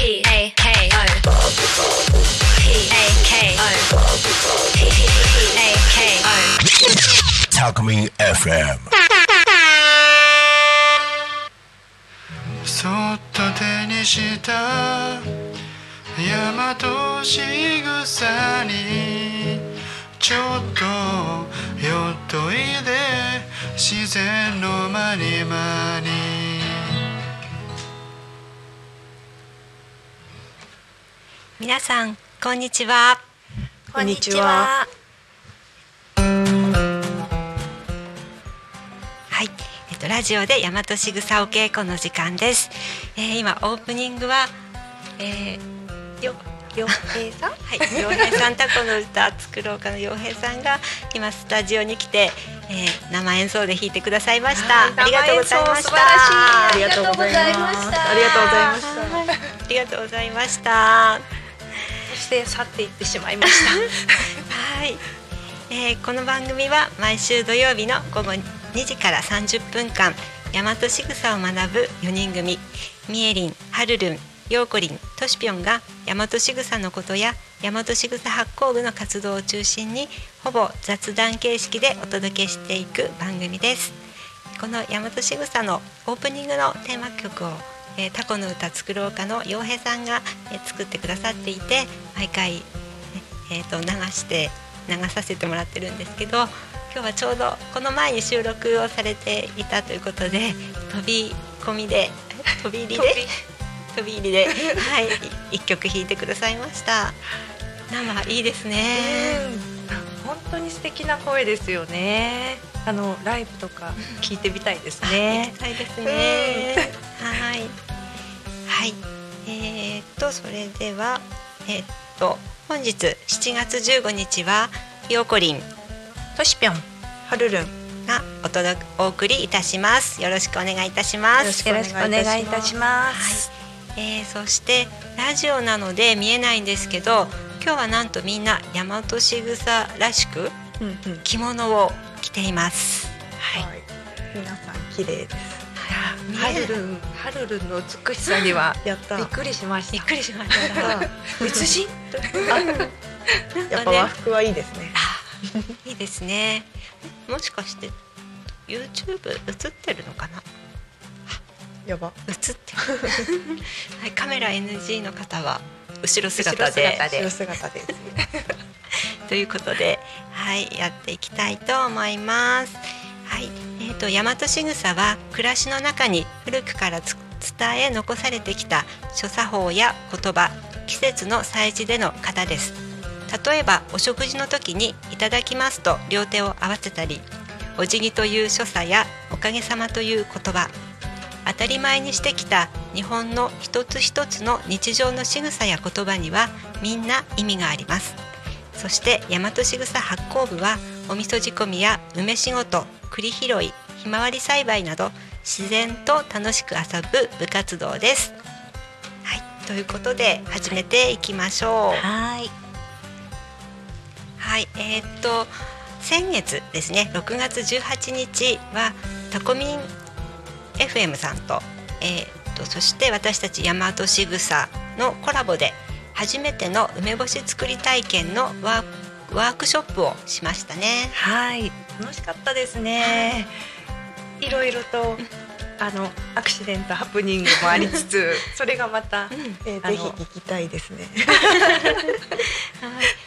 P A K O. P A K O. P A K O. Talkme FM. そっと手にした大和しぐさにちょっと寄っといで自然の間に間に皆さんこんにちは。こんにちは。はい、えっとラジオで大和しぐさお稽古の時間です、えー、今オープニングは、えー、よよ平さん？はい、洋平さんタコの歌作ろうかの洋平さんが今スタジオに来て、えー、生演奏で弾いてくださいました、ありがとうございました。ありがとうございました。ありがとうございました。はいありがとうございました。そして去っていってしまいました。はい、えーこの番組は毎週土曜日の午後2時から30分間大和しぐさを学ぶ4人組みえりん、はるるん、ようこりん、としぴょんが大和しぐさのことや大和しぐさ発行部の活動を中心にほぼ雑談形式でお届けしていく番組ですこの大和しぐさのオープニングのテーマ曲を、えータコの歌作ろうかの洋平さんが、えー作ってくださっていて毎回ねえー、と流して流させてもらってるんですけど今日はちょうどこの前に収録をされていたということで飛び込みで 飛び入りで？飛び。入りではい一曲弾いてくださいました。生いいですね。本当に素敵な声ですよね。あのライブとか聞いてみたいです行ねき。たいですね。はい。はい。えー、っとそれではえーっと本日7月15日はようこりんとしぴょん、はるるん、よがお届けお送りいたします。よろしくお願いいたします。ろしくお願いいたします。えーそしてラジオなので見えないんですけど今日はなんとみんな大和しぐさらしく着物を着ていますはい、はい。皆さん綺麗です。見はえるるん、はるるんの美しさには やった。びっくりしました。びっくりしました別人？やっぱ和服はいいですね。いいですねもしかして YouTube 映ってるのかな？やば。映ってる はいカメラ NG の方は後ろ姿で後ろ姿で後ろ姿です。ということで、はい、やっていきたいと思います。はい、えー、と大和しぐさは暮らしの中に古くから伝え残されてきた諸作法や言葉、季節の祭事での型です。例えばお食事の時にいただきますと両手を合わせたり、お辞儀という所作やおかげさまという言葉、当たり前にしてきた日本の一つ一つの日常の仕草や言葉にはみんな意味があります。そして大和しぐさ発行部はお味噌仕込みや梅仕事栗拾いひまわり栽培など自然と楽しく遊ぶ部活動です。はい、ということで始めていきましょう。はい。はい、えーっと先月ですね6月18日はタコミン FM さんと,、えーっとそして私たち大和しぐさのコラボで初めての梅干し作り体験のワークショップをしましたね。はい、楽しかったですね。い。ろいろとあのアクシデントハプニングもありつつ、それがまた、えーあの。ぜひ聞きたいですね。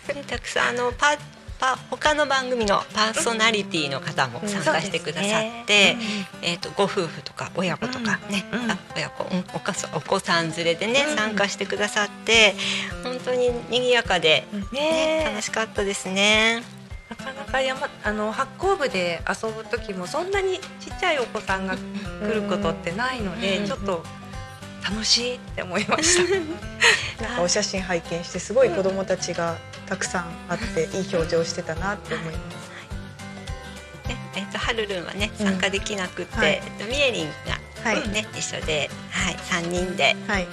はい、でたくさんあのパパ他の番組のパーソナリティの方も参加してくださって、えっ、とご夫婦とか親子とかね、あ親子うん。おかそお子さん連れでね、うん。参加してくださって本当に賑やかで、ね。ね楽しかったですね。なかなか山あの発酵部で遊ぶ時もそんなにちっちゃいお子さんが来ることってないので、うん。ちょっと楽しいって思いました。なんかお写真拝見してすごい子供たちがたくさんあっていい表情してたなって思います。ねえっ、とはるるんはねうん。参加できなくって、はい。えっとみえりんがはい。ね、一緒ではい三人ではい。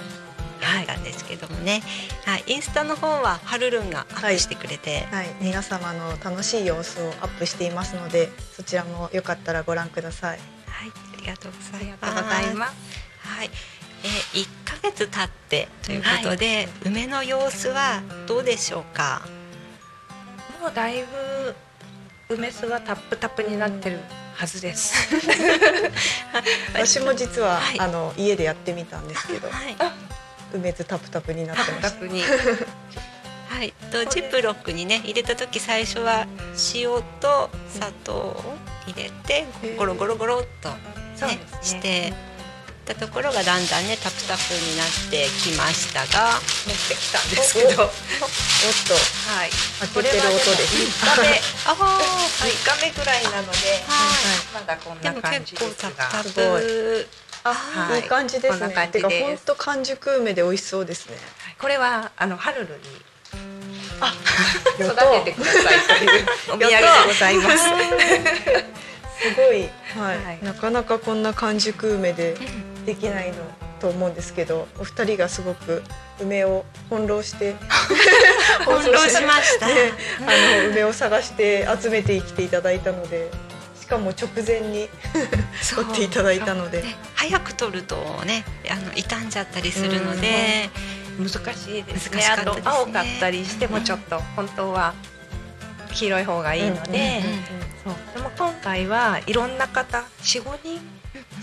やったんですけどもね、はい、インスタの方ははるるんがアップしてくれて、はい、皆様の楽しい様子をアップしていますので、そちらもよかったらご覧ください。はい、ありがとうございます。はい、えー、1ヶ月経ってということで、梅の様子はどうでしょうか？もうだいぶ梅酢はタップタップになってるはずです。私も実は、はい。あの家でやってみたんですけどはい、梅酢タプタプになっタてました。はい、とジップロックにね入れた時最初は塩と砂糖を入れてゴロゴロゴロっと、ねね。してたところがだんだんねタプタプになってきましたが。持ってきたんですけど。おおっと。はい。開けてる音です。これはでも三日目。ああ三日目ぐらいなので、はまだこんでもな感じ結構ですが。タプタすごプあ、はいいい感じですね。感じ本当完熟梅で美味しそうですね。これはあのハルルに。あ。育ててくださいというお土産でございます。すごい、はい。はい。なかなかこんな完熟梅でできないのと思うんですけどお二人がすごく梅を翻弄して 翻弄しました。ねあの梅を探して集めてきていただいたのでしかも直前に 取っていただいたので。ね早く取るとねあの傷んじゃったりするので、難しいですね。ですね。あと青かったりしてもちょっと本当は黄色い方がいいので、そう。でも今回はいろんな方四五人？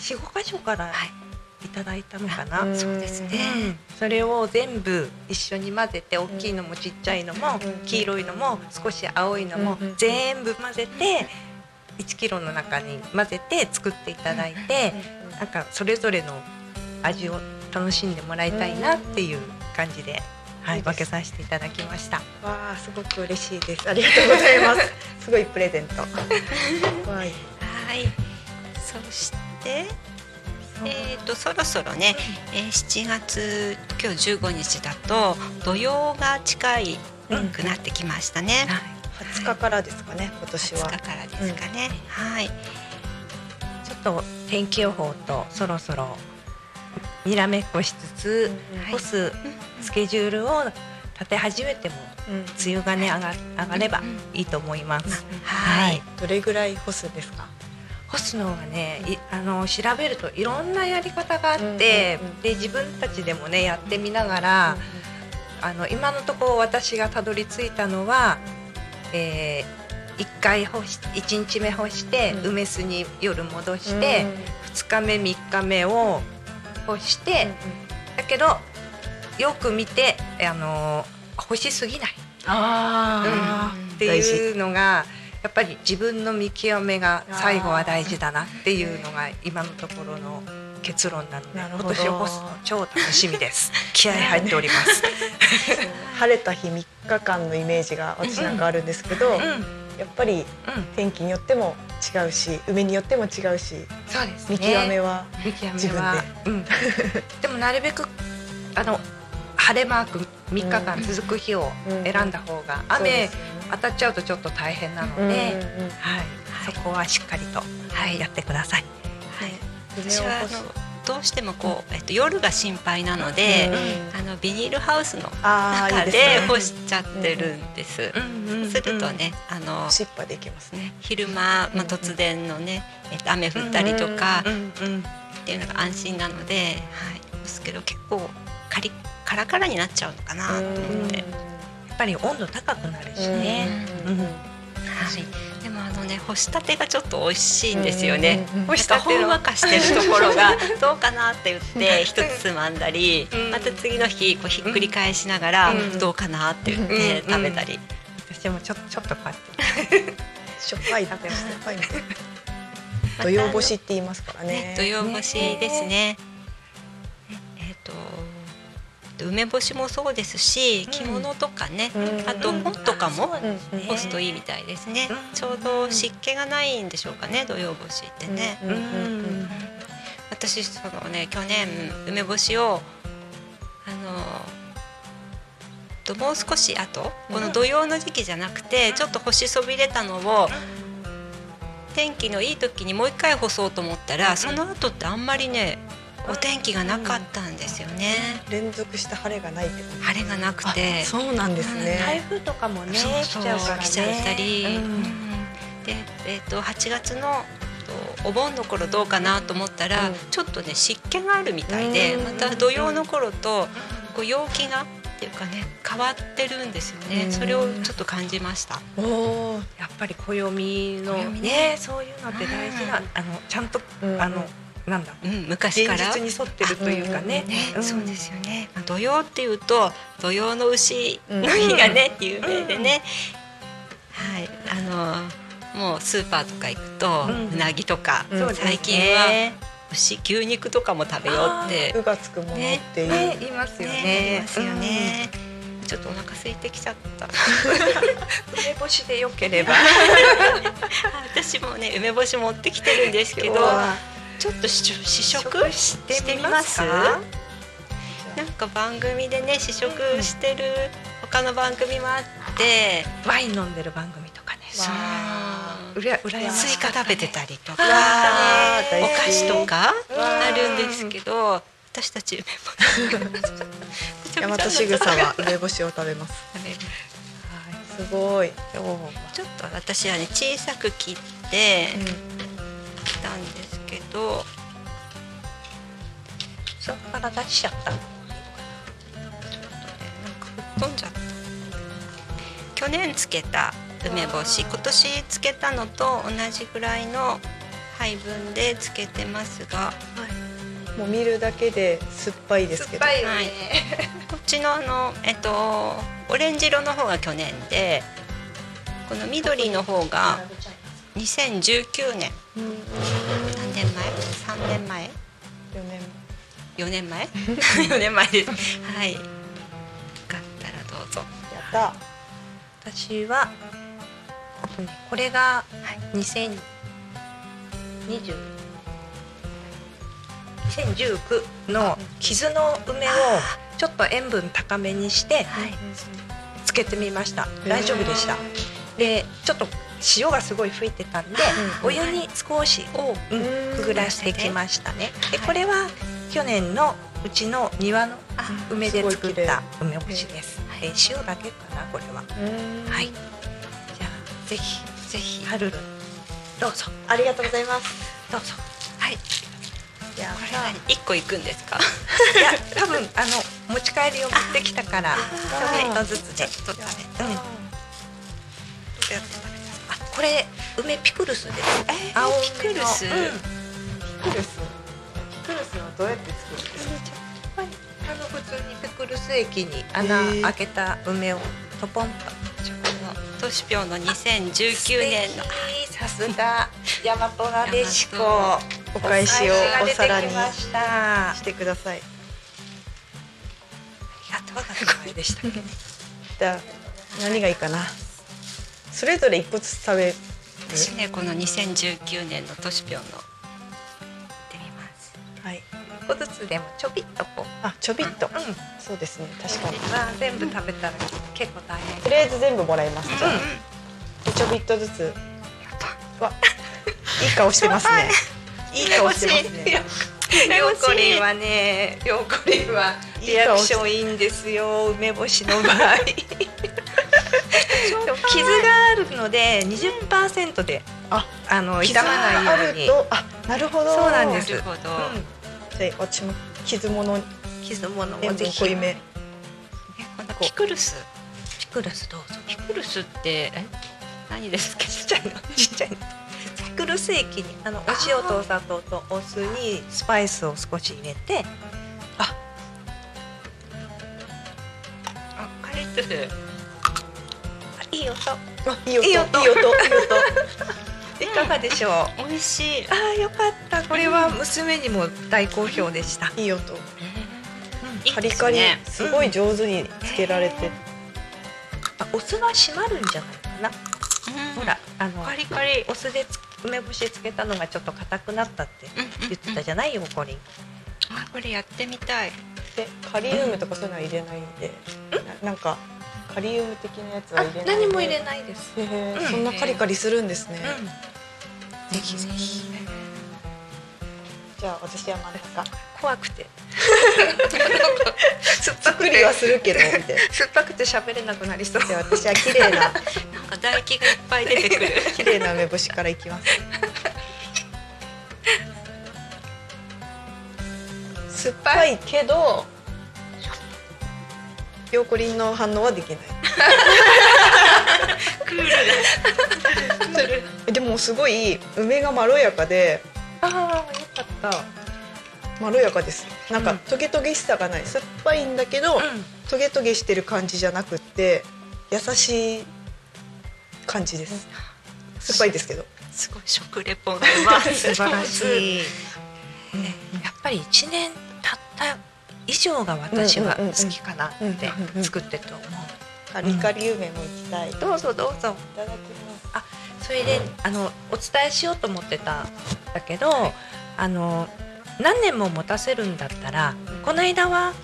四五箇所からはいいただいたのかな。うんそうですね。うんそれを全部一緒に混ぜて大きいのもちっちゃいのもうん黄色いのも少し青いのもうん全部混ぜて1キロの中に混ぜて作っていただいてなんかそれぞれの味を楽しんでもらいたいなっていう感じで、はい分けさせていただきました。わあすごく嬉しいですありがとうございます すごいプレゼント わいはい。そして。えー、とそろそろね、えー、7月今日15日だと土曜が近いくなってきましたね。20日からですかね今年20は日からですかね。はい。ちょっと天気予報とそろそろにらめっこしつつ、はい干すスケジュールを立て始めてもうん梅雨がね上が上がればいいと思います。はい。どれぐらい干すんですか？干すのはねいあの調べるといろんなやり方があって、で自分たちでもねやってみながら、あの今のところ私がたどり着いたのは、えー、1回干し1日目干して、うん。梅酢に夜戻して、2日目3日目を干して、だけどよく見てあの干しすぎない。あうん。っていうのがやっぱり自分の見極めが最後は大事だなっていうのが今のところの結論なので今年を干すの超楽しみです。気合入っております、晴れた日3日間のイメージが私なんかあるんですけど、うん。うん、やっぱり天気によっても違うし梅によっても違うしそうですね。見極めは自分めは、うん、でもなるべくあの晴れマーク3日間続く日を選んだ方が、雨当たっちゃうとちょっと大変なので、うんうんうん。はい、そこはしっかりと、はい、やってください。はい。梅私はあのどうしてもこう、えっと、夜が心配なので、あのビニールハウスの中で干しちゃってるんです。うんするとね、あのシッパでいけますね。ね昼間、まあ、突然のね、えっと、雨降ったりとかうんうんうんっていうのが安心なので、はい、ですけど結構カリカラカラになっちゃうのかなと思って。やっぱり温度高くなるしね。うん。うん。はい、でもあのね干したてがちょっと美味しいんですよね。干したほんわかしてるところがどうかなって言って一つつまんだり、うん。また次の日こうひっくり返しながらうん。どうかなって言ってうん。食べたり、私もちょちょっと買って。しょっぱい食べますした土曜干しって言いますからね。ね土曜干しですね。えっ、と梅干しもそうですし着物とかね、うん。あと本とかも干すといいみたいですね、うん。ちょうど湿気がないんでしょうかね土曜干しってね、私そのね去年梅干しをあのともう少し後この土曜の時期じゃなくてちょっと干しそびれたのを天気のいい時にもう一回干そうと思ったらその後ってあんまりねお天気がなかったんですよね。連続した晴れがないってこと。晴れがなくて。あそうなんですね。台風とかもねそうそう。来ちゃうからね。来ちゃったり、うん。うんで、えー、と8月のとお盆の頃どうかなと思ったら、うん。ちょっとね湿気があるみたいで、うん。また土曜の頃とこう陽気がっていうかね変わってるんですよね、うん。それをちょっと感じました。おおやっぱり暦の暦ね。ねそういうのって大事なうんあのちゃんとうん。あのなんだ？うん、昔現から？実に沿ってるというかね。そうですよね。まあ、土曜っていうと土曜の牛の日がね、有名でね。はい、あのもうスーパーとか行くと、ううんなぎとか、最近は牛牛肉とかも食べようって。うがつくものっていう、ね言いますよね。いますよね。ちょっとお腹空いてきちゃった。う ん梅干しでよければ。私もね梅干し持ってきてるんですけどちょっと試食試食食してみますか？なんか番組でね試食してる他の番組もあって、ワイン飲んでる番組とかね。そううら羨ましいスイカ食べてたりとか、お菓子とかうんあるんですけど私たち梅干し大和しぐさは梅干しを食べます。す。ごい、ちょっと私はね小さく切ってきたんですけど、そこから出しちゃった。なんか吹っ飛んじゃった。去年つけた梅干し。今年つけたのと同じぐらいの配分でつけてますが。もう見るだけで酸っぱいですけど。酸っぱいよはい。ねこっちのあのえっとオレンジ色の方が去年でこの緑の方が2019年何年。前3年前？4年。4年前？4年前です。はい。よかったらどうぞ。やっ私はこれが2020 2019の傷の梅をちょっと塩分高めにしてはい。つけてみました。ー大丈夫でした。でちょっと塩がすごい吹いてたんでうんお湯に少しおうんうんくぐらしてきましたね。ではいこれは去年のうちの庭のあ梅で作った梅干しです。で塩だけかなこれは。はい。じゃあぜひぜひはるるんどうぞ。ありがとうございます。どうぞ。はい。やこれ何？一個いくんですか？いや多分あの持ち帰りを持ってきたからちょっとずつでちょっと食べてうん。どうやってこれ梅ピクルスですえー青ピクルス？うん。ピクルス？ピクルスはどうやって作るんですか？あの普通にピクルス液に穴開けた梅をトポンと。トシピョンの2019年の。さすが。大和なでしこ。お返しをお皿にしてください。りがとうございまでした。っ けじゃあ何がいいかな？それぞれ一個ずつ食べる？私ねこの2019年のトシピョンの行ってみます。はい。一個ずつでもちょびっとこう。あちょびっと。うんそうですね確かに。まあ全部食べたら結構大変。とりあえず全部もらいます。じゃあうん。でちょびっとずつ。わいい顔してますね。いい顔してますね。ヨーコリンはね、ヨーコリンはいリアクションいいんですよ。梅干しの場合。傷があるので20%でああの傷傷まないがあように。るとあなるほど。そうなんです。なるほど、うん。じゃあ私も傷もの傷物を塩ぜひ。分濃いめ。えこのピクルス。ピクルスどうぞ。ピクルスってえ？何ですか？ちっちゃいの。ちっちゃいの。ピクルス液にあのお塩とお砂糖とお酢にスパイスを少し入れて、あ。カリッとする。あいい音。あいい音。いい音。音。いい音。いかがでしょう？美味しい。あーよかった。これは娘にも大好評でした。いい音。カリカリ。ですごい上手につけられて。あお酢は閉まるんじゃないかな。うん。ほらあのカリカリ。お酢でつ梅干しつけたのがちょっと硬くなったって言ってたじゃない？よコリン。あこれやってみたい。でカリウムとかそういうのは入れないんで。ななんかカリウム的なやつは入れない何も入れないです。へえ、うん、そんなカリカリするんですね、うん、ぜひぜひ。じゃあ私はまだか。怖くて。酸っぱくて。はするけど酸っぱくて喋れなくなりそう。私は綺麗な。なんか唾液がいっぱい出てくる。綺麗な梅干しからいきます。酸っぱいけどヨーコリンの反応はできない。クールえ でもすごい梅がまろやかでああよかった。まろやかです。なんかうん。トゲトゲしさがない。酸っぱいんだけど、トゲトゲしてる感じじゃなくって優しい感じです。酸っぱいですけど。すごい。食レポがうま い。素晴らしい、ね、やっぱり1年経った以上が私は好きかなって作ってると思う。カリカリ梅もいきたい、いどうぞどうぞ。ただきます。それであのお伝えしようと思ってたんだけど、あの何年も持たせるんだったらこの間は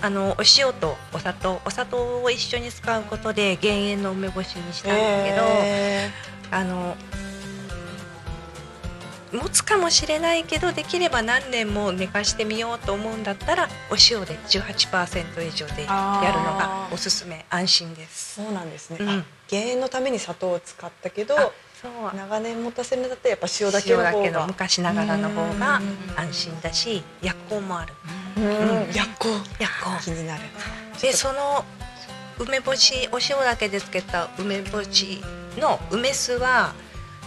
あのお塩とお砂糖お砂糖を一緒に使うことで減塩の梅干しにしたんだけど、えあの持つかもしれないけどできれば何年も寝かしてみようと思うんだったらお塩で18%以上でやるのがおすすめ安心です。そうなんですね、うん。あ減塩のために砂糖を使ったけどあそう。長年持たせるんだったらやっぱ塩だけの方塩だけのが昔ながらの方がうん。安心だし薬効もある。うん。薬効。薬効。気になる。でその梅干しお塩だけでつけた梅干しの梅酢は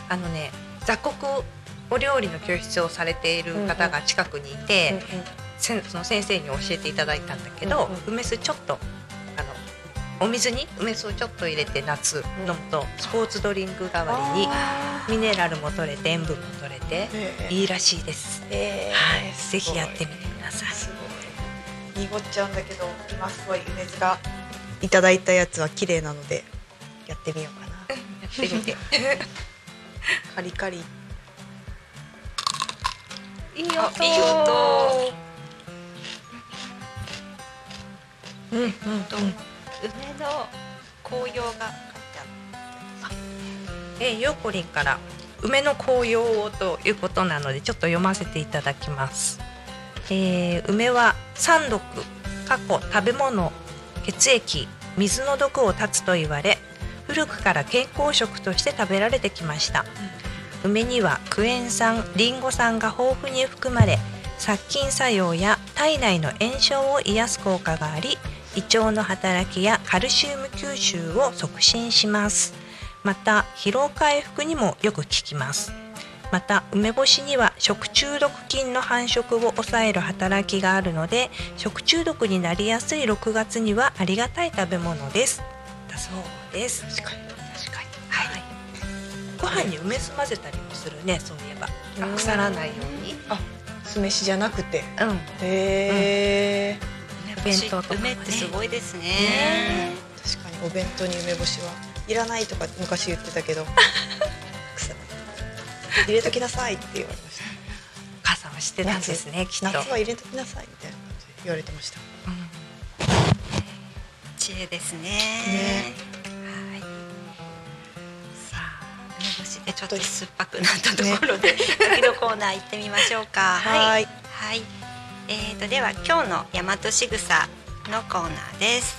あのね雑穀お料理の教室をされている方が近くにいて、せんその先生に教えていただいたんだけど、うん梅酢ちょっとあのお水に梅酢をちょっと入れて夏飲むとスポーツドリンク代わりにミネラルも取れて塩分も取れていいらしいです。えはい、ーぜひやってみてください。すごい。濁っちゃうんだけど今すごい梅酢がいただいたやつは綺麗なのでやってみようかな。やってみて。カリカリいい音。うんうんうん梅の紅葉がえー、ヨーコリンから梅の紅葉をということなのでちょっと読ませていただきます。えー梅は三毒、過去食べ物、血液、水の毒を断つと言われ、古くから健康食として食べられてきました。梅にはクエン酸、リンゴ酸が豊富に含まれ、殺菌作用や体内の炎症を癒す効果があり、胃腸の働きやカルシウム吸収を促進します。また疲労回復にもよく効きます。また梅干しには食中毒菌の繁殖を抑える働きがあるので食中毒になりやすい6月にはありがたい食べ物です。だそうです。確かに。ご飯に梅酢混ぜたりもするねそういえば。腐らないように。あ酢飯じゃなくて。うん。へえ弁当とかもね。梅ってすごいですね。ね確かにお弁当に梅干しは。いらないとか昔言ってたけど。入れときなさいって言われました。母さんは知ってたんですねきっと。夏は入れときなさいみたいな感じで言われてました。うん。知恵ですね。ねでちょっと酸っぱくなったところで、次のコーナー行ってみましょうか。はい。はい、えー、とでは今日の大和しぐさのコーナーです。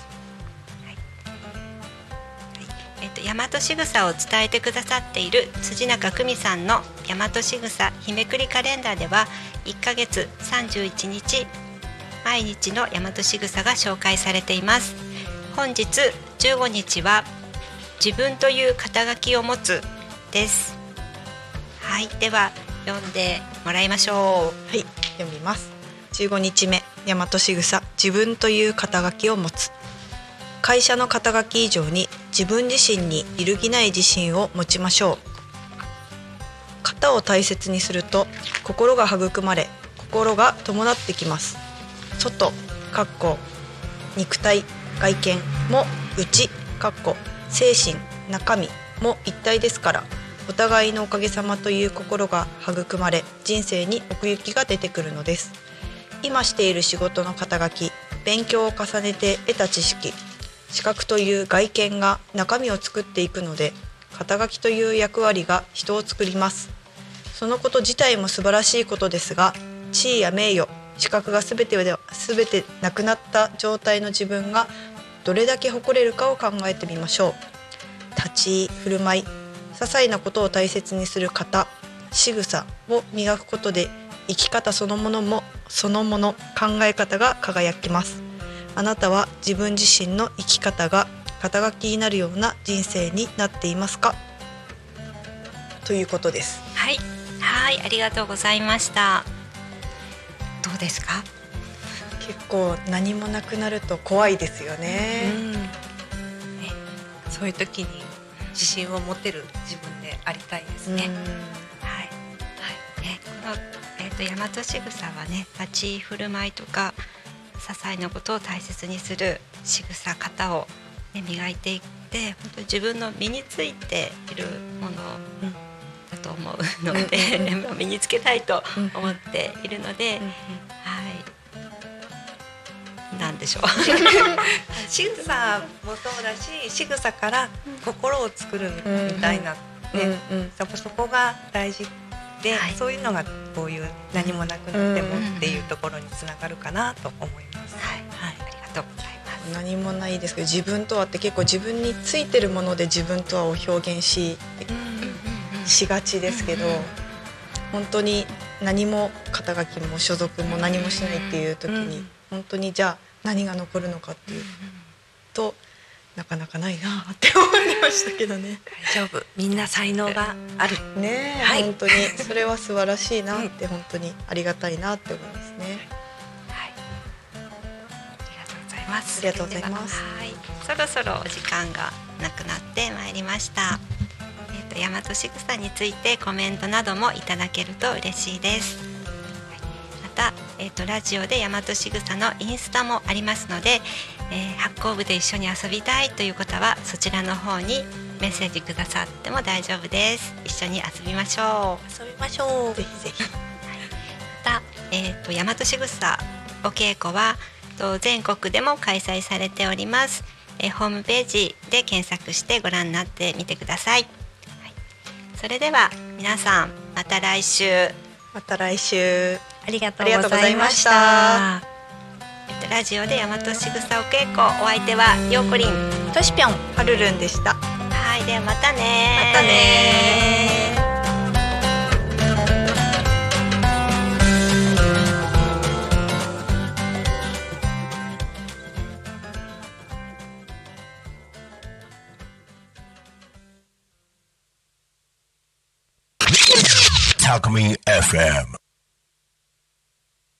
はい。はい。えー、と大和しぐさを伝えてくださっている辻中久美さんの大和しぐさ日めくりカレンダーでは1ヶ月31日毎日の大和しぐさが紹介されています。本日15日は自分という肩書きを持つです。はい、では読んでもらいましょう。はい読みます。15日目。大和しぐさ。自分という肩書きを持つ。会社の肩書き以上に自分自身に揺るぎない自信を持ちましょう。型を大切にすると心が育まれ心が伴ってきます。外かっこ肉体外見も内かっこ精神中身も一体ですから。お互いのおかげさまという心が育まれ人生に奥行きが出てくるのです。今している仕事の肩書き勉強を重ねて得た知識資格という外見が中身を作っていくので肩書きという役割が人を作ります。そのこと自体も素晴らしいことですが地位や名誉資格が全てでは全てなくなった状態の自分がどれだけ誇れるかを考えてみましょう。立ち居振る舞い些細なことを大切にする方仕草を磨くことで生き方そのものもそのもの考え方が輝きます。あなたは自分自身の生き方が肩書きになるような人生になっていますか？ということです。はい。はいありがとうございました。どうですか？結構何もなくなると怖いですよね、うん。ねそういう時に自信を持てる自分でありたいですね。はい、はい。ね、この、えー、と大和仕草はね立ち居振る舞いとか些細なことを大切にする仕草型を、ね、磨いていって本当に自分の身についているものだと思うので、まあ 身につけたいと思っているので、でしょう。仕草もそうだし仕草から心を作るみたいな、ね。うんうんそこそこが大事で、はい。そういうのがこういう何もなくなってもっていうところにつながるかなと思います。はい。はい。ありがとうございます。何もないですけど自分とはって結構自分についてるもので自分とはを表現ししがちですけど、本当に何も肩書きも所属も何もしないっていう時に、本当にじゃあ何が残るのかっていうとなかなかないなって思いましたけどね。大丈夫みんな才能がある。ねえ、はい本当にそれは素晴らしいなって 本当にありがたいなって思いますね。はい。ありがとうございます。ありがとうございますははい。そろそろお時間がなくなってまいりました。えっ、と大和しぐさについてコメントなどもいただけると嬉しいです。えっ、とラジオで大和しぐさのインスタもありますので、えー発行部で一緒に遊びたいという方はそちらの方にメッセージくださっても大丈夫です。一緒に遊びましょう。遊びましょう。ぜひぜひ。また、えー、と大和しぐさお稽古はと全国でも開催されております、えーホームページで検索してご覧になってみてください、はいそれでは皆さんまた来週、えまた来週。ありがとうございましたラジオで大和しぐさお稽古お相手はようこりんとしぴょんはるるんでした。はいではまたねまたね Alchemy FM.